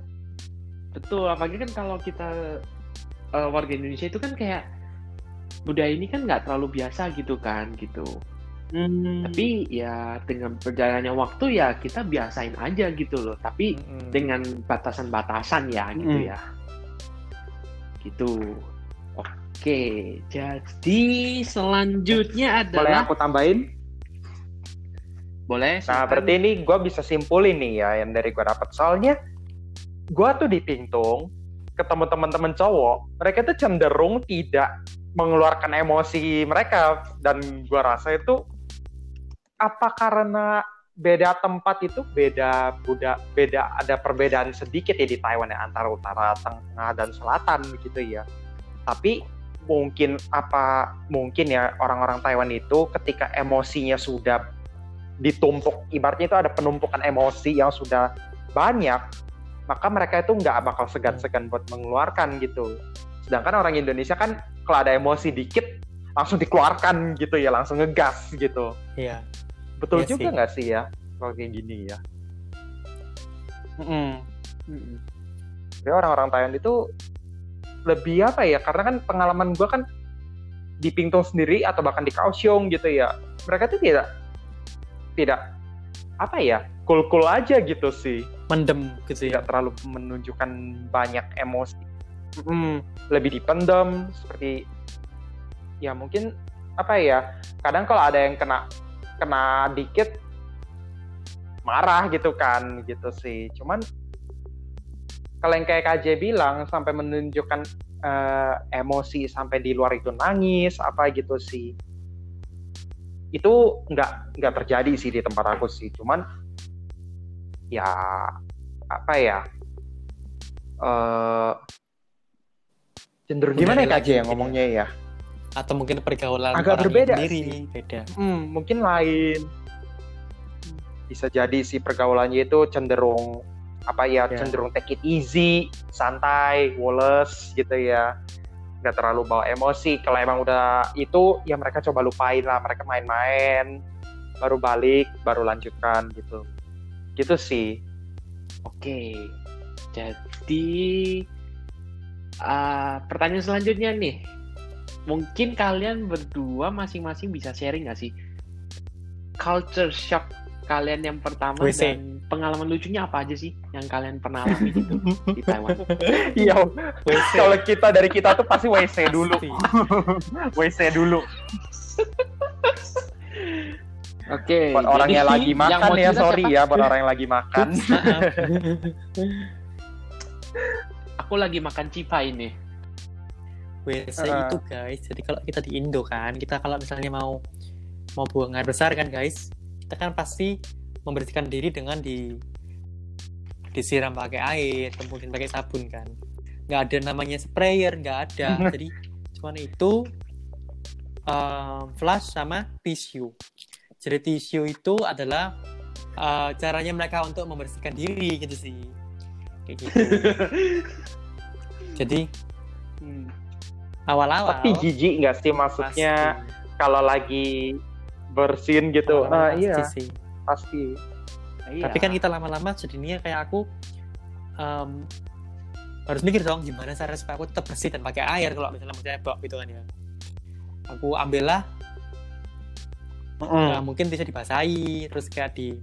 betul apalagi kan kalau kita eh, warga Indonesia itu kan kayak budaya ini kan nggak terlalu biasa gitu kan gitu Hmm. tapi ya dengan berjalannya waktu ya kita biasain aja gitu loh tapi Mm-mm. dengan batasan-batasan ya gitu Mm. ya gitu oke jadi selanjutnya boleh adalah aku tambahin boleh Nah, silakan. berarti ini gue bisa simpulin nih ya yang dari gue dapat. Soalnya gue tuh di Tingtung ketemu teman-teman cowok, mereka tuh cenderung tidak mengeluarkan emosi mereka dan gue rasa itu apa karena beda tempat itu beda budak beda ada perbedaan sedikit ya di Taiwan ya antara utara, tengah dan selatan gitu ya. Tapi mungkin apa mungkin ya orang-orang Taiwan itu ketika emosinya sudah ditumpuk ibaratnya itu ada penumpukan emosi yang sudah banyak maka mereka itu nggak bakal segan-segan buat mengeluarkan gitu sedangkan orang Indonesia kan kalau ada emosi dikit langsung dikeluarkan gitu ya langsung ngegas gitu Iya. betul Iya juga sih. nggak sih ya kalau kayak gini ya Mm-mm. Mm-mm. ya orang-orang Thailand itu lebih apa ya karena kan pengalaman gue kan di Pingtung sendiri atau bahkan di Kaohsiung gitu ya mereka tuh tidak tidak apa ya cool cool aja gitu sih. Mendem gitu ya. tidak terlalu menunjukkan banyak emosi. Mm, lebih dipendam seperti ya mungkin apa ya kadang kalau ada yang kena kena dikit marah gitu kan gitu sih. Cuman kalau yang kayak KJ bilang sampai menunjukkan eh, emosi sampai di luar itu nangis apa gitu sih itu nggak nggak terjadi sih di tempat aku sih cuman ya apa ya eh cenderung gimana ya KJ yang ngomongnya ya Atau mungkin pergaulan Agak berbeda sendiri sih. beda. Hmm, mungkin lain. Bisa jadi si pergaulannya itu cenderung apa ya, Ya. cenderung take it easy, santai, woles gitu ya. Nggak terlalu bawa emosi. Kalau emang udah itu ya mereka coba lupain lah, mereka main-main, baru balik, baru lanjutkan gitu. Gitu sih. Oke, jadi uh, pertanyaan selanjutnya nih, mungkin kalian berdua masing-masing bisa sharing nggak sih culture shock kalian yang pertama WC. dan pengalaman lucunya apa aja sih yang kalian pernah alami gitu di Taiwan? Iya, kalau kita dari kita tuh pasti WC dulu. WC dulu. Oke, Buat orang yang lagi makan ya, sorry siapa? ya buat orang yang lagi makan. Maaf. Aku lagi makan cipa ini. WC Heeh. itu guys, jadi kalau kita di Indo kan, kita kalau misalnya mau mau buang air besar kan guys, kita kan pasti membersihkan diri dengan di disiram pakai air, kemudian pakai sabun kan. Nggak ada namanya sprayer, nggak ada. jadi cuman itu um, flash sama tisu. Jadi tisu itu adalah uh, caranya mereka untuk membersihkan diri gitu sih. Kayak gitu. jadi Hmm. awal-awal Tapi jijik nggak sih maksudnya kalau lagi bersin gitu? Nah iya sih. pasti. Iya. Tapi kan kita lama-lama jadinya kayak aku em, harus mikir dong gimana cara supaya aku tetap bersih dan pakai air kalau misalnya mau cebok gitu kan ya. Aku ambillah Hmm. nah, mungkin bisa dibasahi terus kayak di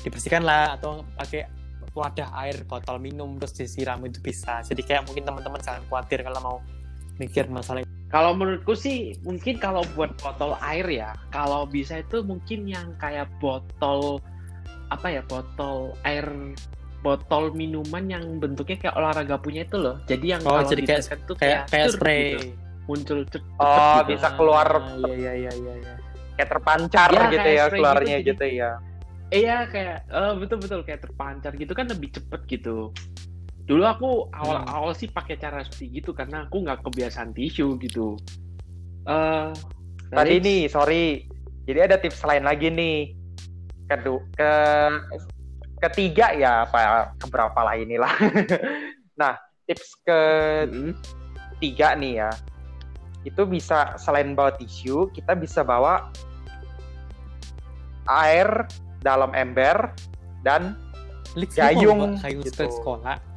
dibersihkan lah atau pakai wadah air botol minum terus disiram itu bisa. Jadi kayak mungkin teman-teman jangan khawatir kalau mau mikir masalah Kalau menurutku sih mungkin kalau buat botol air ya, kalau bisa itu mungkin yang kayak botol apa ya botol air botol minuman yang bentuknya kayak olahraga punya itu loh. Jadi yang Oh, kalau jadi kayak- tuh kayak kayak spray. gitu, muncul cepet Oh, gitu. bisa keluar Ah, iya iya iya iya. iya. kayak terpancar Ya, gitu kayak ya spray keluarnya gitu, gitu, ya. Iya kayak eh, betul-betul kayak terpancar gitu kan lebih cepet gitu. Dulu aku awal-awal sih pakai cara seperti gitu karena aku nggak kebiasaan tisu gitu. Eh Tadi nih, sorry. Jadi ada tips lain lagi nih. Kedu ke ketiga ya apa keberapa lah inilah. nah, tips mm, ketiga nih ya. Itu bisa selain bawa tisu, kita bisa bawa air dalam ember dan Lix Gayung, gayung gitu. ke sekolah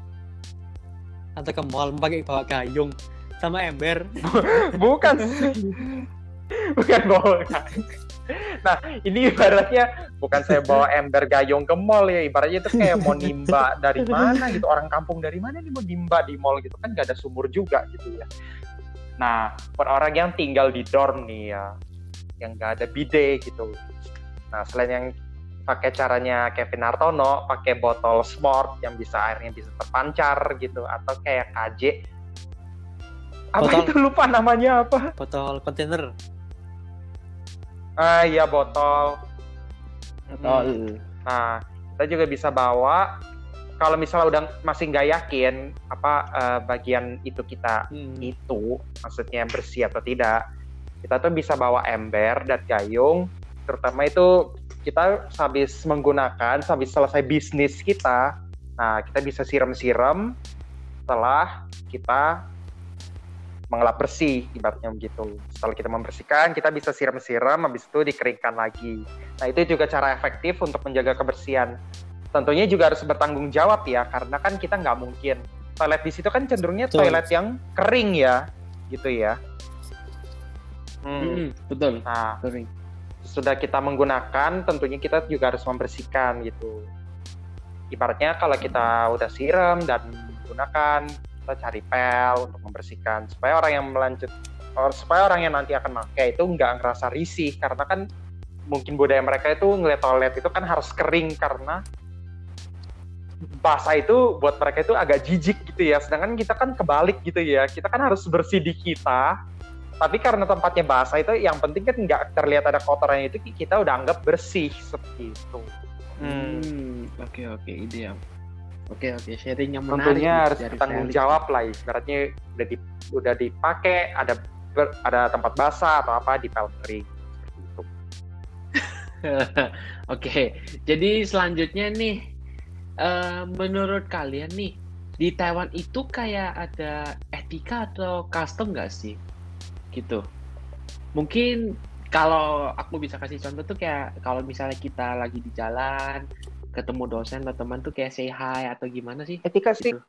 atau ke mall pakai bawa gayung sama ember. Bukan. Bukan bawa nah ini ibaratnya bukan saya bawa ember gayung ke mall ya ibaratnya itu kayak mau nimba dari mana gitu orang kampung dari mana nih mau nimba di mall gitu kan gak ada sumur juga gitu ya. Nah buat orang yang tinggal di dorm nih ya yang gak ada bidet gitu. Nah selain yang pakai caranya Kevin Hartono pakai botol smart yang bisa airnya bisa terpancar gitu atau kayak KJ apa Botol- itu lupa namanya apa botol kontainer Ah iya botol. Oh, Hmm. Nah kita juga bisa bawa kalau misalnya udah masih nggak yakin apa eh, bagian itu kita Hmm. itu maksudnya bersih atau tidak kita tuh bisa bawa ember dan gayung terutama itu kita habis menggunakan habis selesai bisnis kita nah kita bisa siram-siram setelah kita mengelap bersih ibaratnya begitu setelah kita membersihkan kita bisa siram-siram habis itu dikeringkan lagi nah itu juga cara efektif untuk menjaga kebersihan tentunya juga harus bertanggung jawab ya karena kan kita nggak mungkin toilet di situ kan cenderungnya Betul. toilet yang kering ya gitu ya Hmm. Betul. nah Kering. Sudah kita menggunakan tentunya kita juga harus membersihkan gitu. Ibaratnya kalau kita udah siram dan menggunakan kita cari pel untuk membersihkan. Supaya orang yang melanjut supaya orang yang nanti akan pakai itu nggak ngerasa risih. Karena kan mungkin budaya mereka itu ngeliat toilet itu kan harus kering karena basah itu buat mereka itu agak jijik gitu ya. Sedangkan kita kan kebalik gitu ya. Kita kan harus bersih di kita tapi karena tempatnya basah itu yang penting kan nggak terlihat ada kotorannya itu kita udah anggap bersih seperti itu. Hmm. Hmm, Oke oke ide yang. Oke oke sharing yang menarik. Tentunya harus bertanggung jawab lah, ibaratnya udah di, udah dipakai ada ber- ada tempat basah atau apa di pel kering seperti itu. Oke, jadi selanjutnya nih, eh, menurut kalian nih di Taiwan itu kayak ada etika atau custom nggak sih, gitu? Mungkin kalau aku bisa kasih contoh tuh kayak kalau misalnya kita lagi di jalan, ketemu dosen atau teman tuh kayak say hi atau gimana sih? Etika sih, Gitu.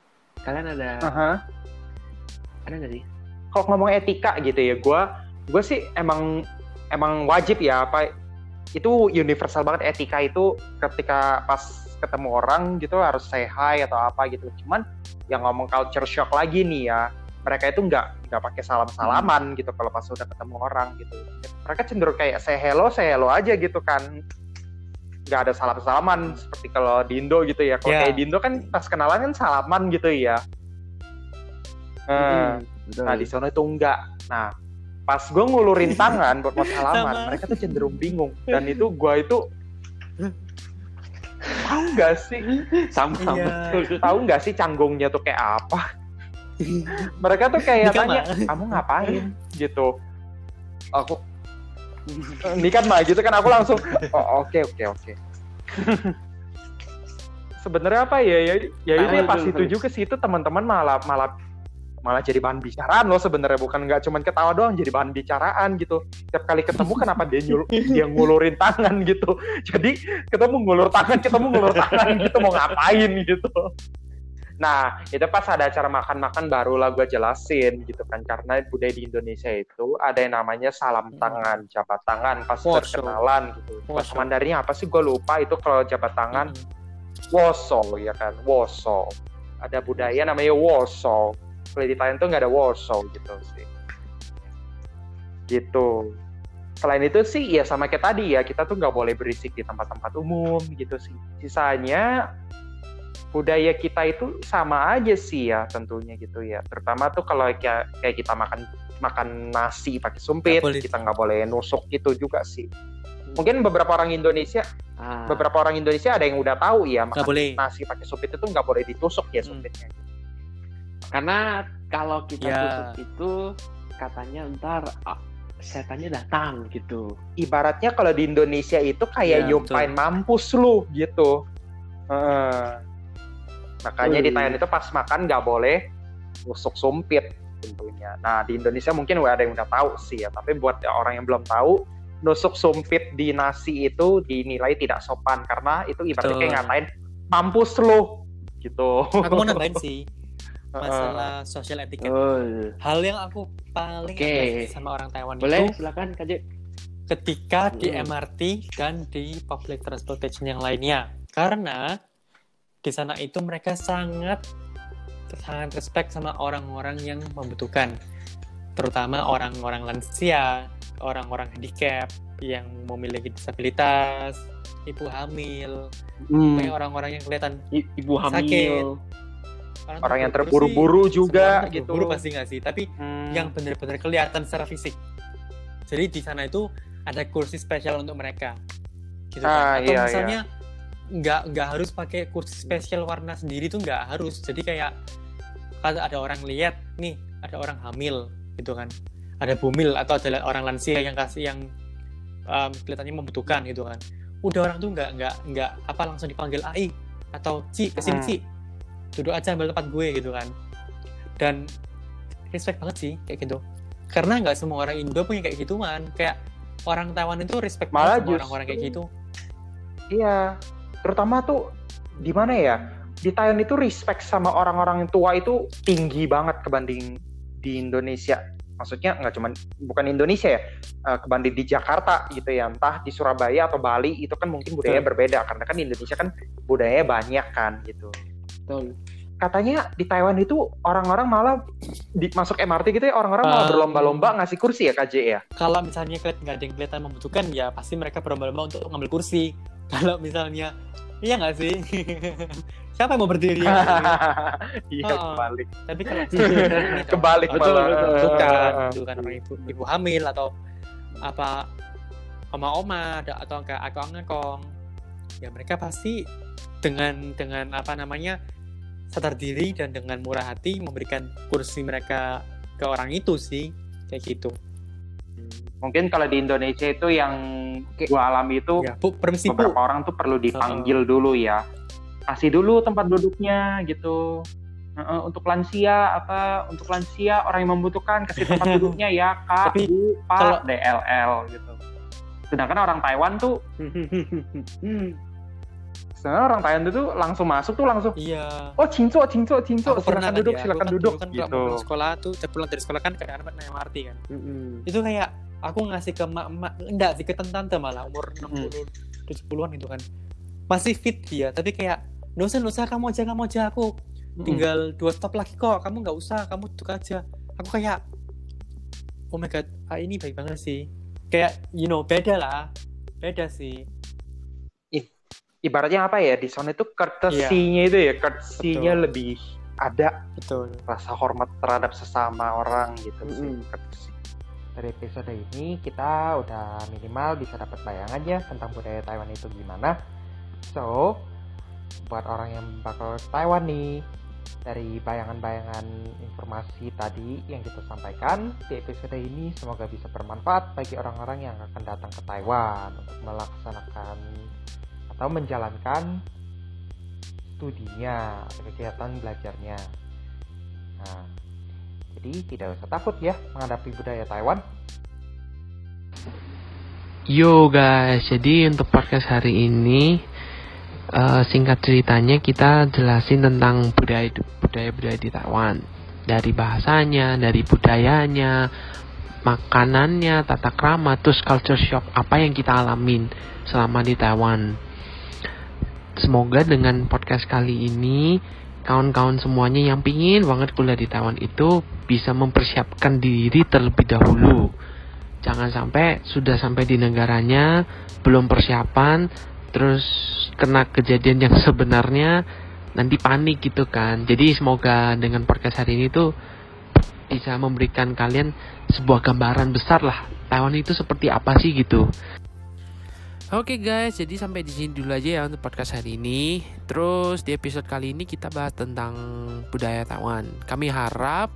Kalian ada aha. ada nggak sih? kalau ngomong etika gitu ya, gue gue sih emang emang wajib ya apa itu universal banget etika itu ketika pas ketemu orang gitu harus say hi atau apa gitu. Cuman yang ngomong culture shock lagi nih ya, mereka itu nggak nggak pakai salam salaman gitu kalau pas udah ketemu orang gitu. Mereka cenderung kayak say hello say hello aja gitu kan. Nggak ada salam salaman seperti kalau di Indo gitu ya. Kalau Ya. kayak di Indo kan pas kenalan kan salaman gitu ya. Nah, betul. Nah di sana itu enggak. Nah pas gue ngulurin tangan buat mau salaman, Sama. mereka tuh cenderung bingung. Dan itu gue itu tahu nggak sih, sama Iya. betul. tahu nggak sih canggungnya tuh kayak apa? Mereka tuh kayak Nikah, tanya, Ma. kamu ngapain? gitu. Aku ini kan mah gitu kan aku langsung oh oke oke oke. Sebenarnya apa ya ya ya Tahu, pas itu juga sih itu teman-teman malah malah malah jadi bahan bicaraan loh sebenarnya bukan nggak cuman ketawa doang jadi bahan bicaraan gitu setiap kali ketemu kenapa dia nyul dia ngulurin tangan gitu jadi ketemu ngulur tangan ketemu ngulur tangan gitu mau ngapain gitu nah itu pas ada acara makan-makan barulah gue jelasin gitu kan. Karena budaya di Indonesia itu ada yang namanya salam tangan jabat tangan. Pas Wosho. berkenalan gitu. Bahasa. Mandarinnya apa sih? Gue lupa itu kalau jabat tangan. Hmm. woso ya kan? Woso. Ada budaya namanya woso. Kalau di Thailand tuh nggak ada woso gitu sih. Gitu. Selain itu sih ya sama kayak tadi ya kita tuh nggak boleh berisik di tempat-tempat umum gitu sih. Sisanya budaya kita itu sama aja sih ya tentunya gitu ya terutama tuh kalau kayak kayak kita makan makan nasi pakai sumpit boleh. kita nggak boleh nusuk gitu juga sih mungkin beberapa orang Indonesia Ah, beberapa orang Indonesia ada yang udah tahu ya makan boleh. nasi pakai sumpit itu nggak boleh ditusuk ya Hmm. sumpitnya. Karena kalau kita Ya. tusuk itu katanya ntar ah, setannya datang gitu. Ibaratnya kalau di Indonesia itu kayak Ya, nyumpain mampus lu gitu. Heeh. Makanya di Wih. Thailand itu pas makan nggak boleh tusuk sumpit tentunya. Nah di Indonesia mungkin ada yang udah tahu sih ya, tapi buat orang yang belum tahu nusuk sumpit di nasi itu dinilai tidak sopan karena itu ibaratnya kayak ngatain mampus lu gitu. Aku mau nambahin sih masalah social etiquette. Betul. Hal yang aku paling apresiasi sama orang Taiwan Boleh itu silakan Kak ketika di Hmm. MRT dan di public transportation yang lainnya. Karena di sana itu mereka sangat sangat respect sama orang-orang yang membutuhkan. Terutama orang-orang lansia, orang-orang handicap yang memiliki disabilitas, ibu hamil, Hmm. orang-orang yang kelihatan I- Ibu hamil. Sakit. Orang yang terburu-buru juga orang gitu. terburu-buru pasti nggak sih? Tapi Hmm. yang benar-benar kelihatan secara fisik. Jadi di sana itu ada kursi spesial untuk mereka. Gitu Ah, kan. Atau iya, misalnya nggak nggak harus pakai kursi spesial warna sendiri tuh nggak harus. Jadi kayak kalau ada orang lihat nih ada orang hamil gitu kan. Ada bumil atau ada orang lansia yang kasih yang um, kelihatannya membutuhkan gitu kan. Udah orang tuh nggak nggak nggak apa langsung dipanggil AI atau Ci ke sini Hmm. Ci duduk aja ambil tempat gue gitu kan. Dan respect banget sih kayak gitu. Karena nggak semua orang Indo punya kayak gituan. Kayak orang Taiwan itu respect Malah banget sama orang-orang kayak gitu. Iya, terutama tuh di mana ya? Di Thailand itu respect sama orang-orang tua itu tinggi banget kebanding di Indonesia. Maksudnya nggak cuman bukan Indonesia ya, eh, kebanding di Jakarta gitu ya, entah di Surabaya atau Bali itu kan mungkin budaya Betul. berbeda karena kan di Indonesia kan budayanya banyak kan gitu. Betul. Katanya di Taiwan itu orang-orang malah di, masuk MRT gitu ya orang-orang malah Um, berlomba-lomba ngasih kursi ya KJ ya. kalau misalnya nggak ada yang kelihatan membutuhkan ya pasti mereka berlomba-lomba untuk ngambil kursi kalau misalnya iya nggak sih siapa yang mau berdiri Iya Oh. kebalik. tapi kalau Kebalik Betul, malah. betul. bukan Eh, itu kan orang ibu ibu hamil atau apa oma-oma ada- atau kayak akong-akong ya mereka pasti dengan dengan apa namanya sadar diri dan dengan murah hati memberikan kursi mereka ke orang itu sih kayak gitu Mungkin kalau di Indonesia itu yang gua alami itu ya bu permisi bu beberapa orang tuh perlu dipanggil dulu ya. Kasih dulu tempat duduknya gitu. Heeh, untuk lansia apa untuk lansia orang yang membutuhkan kasih tempat duduknya ya Kak, Tapi Bu, Pak, kalau- DLL gitu. Sedangkan orang Taiwan tuh sebenarnya orang Taiwan tuh langsung masuk tuh langsung iya. Oh cinco cinco cinco aku pernah silakan kan duduk ya, silakan aku kan duduk. dulu kan gitu. pulang sekolah tuh saya pulang dari sekolah kan kadang kadang naik MRT kan. Mm-mm. itu kayak aku ngasih ke emak-emak enggak sih ke tante malah umur Hmm. 60 70-an itu kan. Masih fit dia tapi kayak nggak usah kamu aja kamu aja aku tinggal dua stop lagi kok kamu nggak usah kamu duduk aja. Aku kayak oh my god ah, ini baik banget sih. Kayak you know beda lah beda sih Ibaratnya apa ya di sana itu courtesy-nya itu ya Betul. lebih ada betul rasa hormat terhadap sesama orang gitu sih. Mm-mm. courtesy. Dari episode ini kita udah minimal bisa dapat bayangan ya tentang budaya Taiwan itu gimana. So, buat orang yang bakal ke Taiwan nih, dari bayangan-bayangan informasi tadi yang kita sampaikan di episode ini semoga bisa bermanfaat bagi orang-orang yang akan datang ke Taiwan untuk melaksanakan atau menjalankan studinya kegiatan belajarnya. Nah, jadi tidak usah takut ya menghadapi budaya Taiwan. Yo guys, jadi untuk podcast hari ini eh, singkat ceritanya kita jelasin tentang budaya budaya budaya di Taiwan dari bahasanya, dari budayanya, makanannya, tata krama, terus culture shock apa yang kita alamin selama di Taiwan. Semoga dengan podcast kali ini kawan-kawan semuanya yang pingin banget kuliah di Taiwan itu bisa mempersiapkan diri terlebih dahulu. Jangan sampai sudah sampai di negaranya belum persiapan terus kena kejadian yang sebenarnya nanti panik gitu kan. Jadi semoga dengan podcast hari ini tuh bisa memberikan kalian sebuah gambaran besar lah Taiwan itu seperti apa sih gitu. Oke guys, jadi sampai di sini dulu aja ya untuk podcast hari ini. Terus di episode kali ini kita bahas tentang budaya Taiwan. Kami harap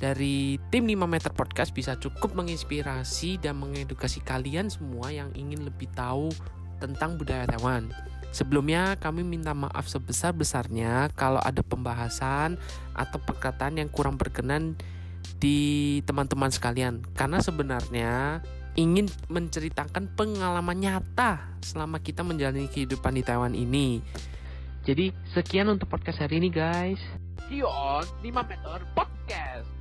dari tim 5 meter podcast bisa cukup menginspirasi dan mengedukasi kalian semua yang ingin lebih tahu tentang budaya Taiwan. Sebelumnya kami minta maaf sebesar-besarnya kalau ada pembahasan atau perkataan yang kurang berkenan di teman-teman sekalian karena sebenarnya ingin menceritakan pengalaman nyata selama kita menjalani kehidupan di Taiwan ini. Jadi sekian untuk podcast hari ini guys. See you on 5 meter podcast.